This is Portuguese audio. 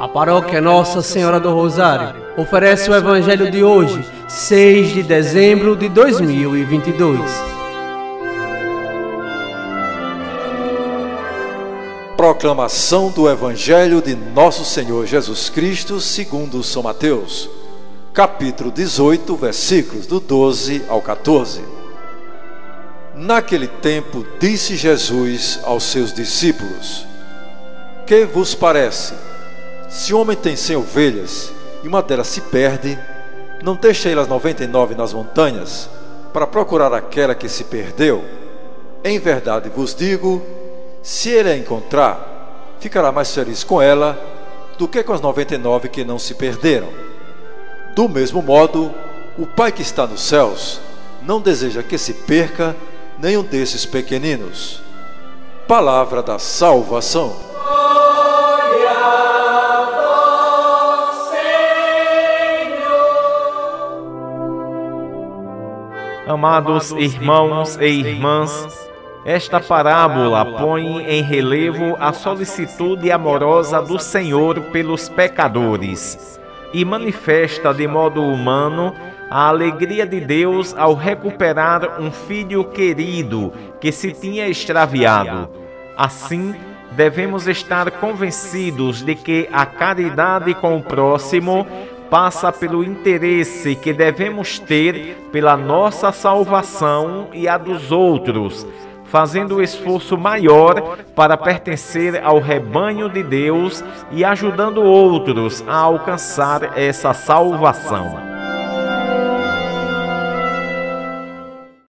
A paróquia Nossa Senhora do Rosário oferece o Evangelho de hoje, 6 de dezembro de 2022. Proclamação do Evangelho de Nosso Senhor Jesus Cristo, segundo São Mateus, capítulo 18, versículos do 12 ao 14. Naquele tempo, disse Jesus aos seus discípulos: Que vos parece? Se um homem tem cem ovelhas e uma delas se perde, não deixa ele as noventa e nove nas montanhas para procurar aquela que se perdeu? Em verdade vos digo: se ele a encontrar, ficará mais feliz com ela do que com as noventa e nove que não se perderam. Do mesmo modo, o Pai que está nos céus não deseja que se perca nenhum desses pequeninos. Palavra da salvação. Amados irmãos e irmãs, esta parábola põe em relevo a solicitude amorosa do Senhor pelos pecadores e manifesta de modo humano a alegria de Deus ao recuperar um filho querido que se tinha extraviado. Assim, devemos estar convencidos de que a caridade com o próximo passa pelo interesse que devemos ter pela nossa salvação e a dos outros, fazendo o esforço maior para pertencer ao rebanho de Deus e ajudando outros a alcançar essa salvação.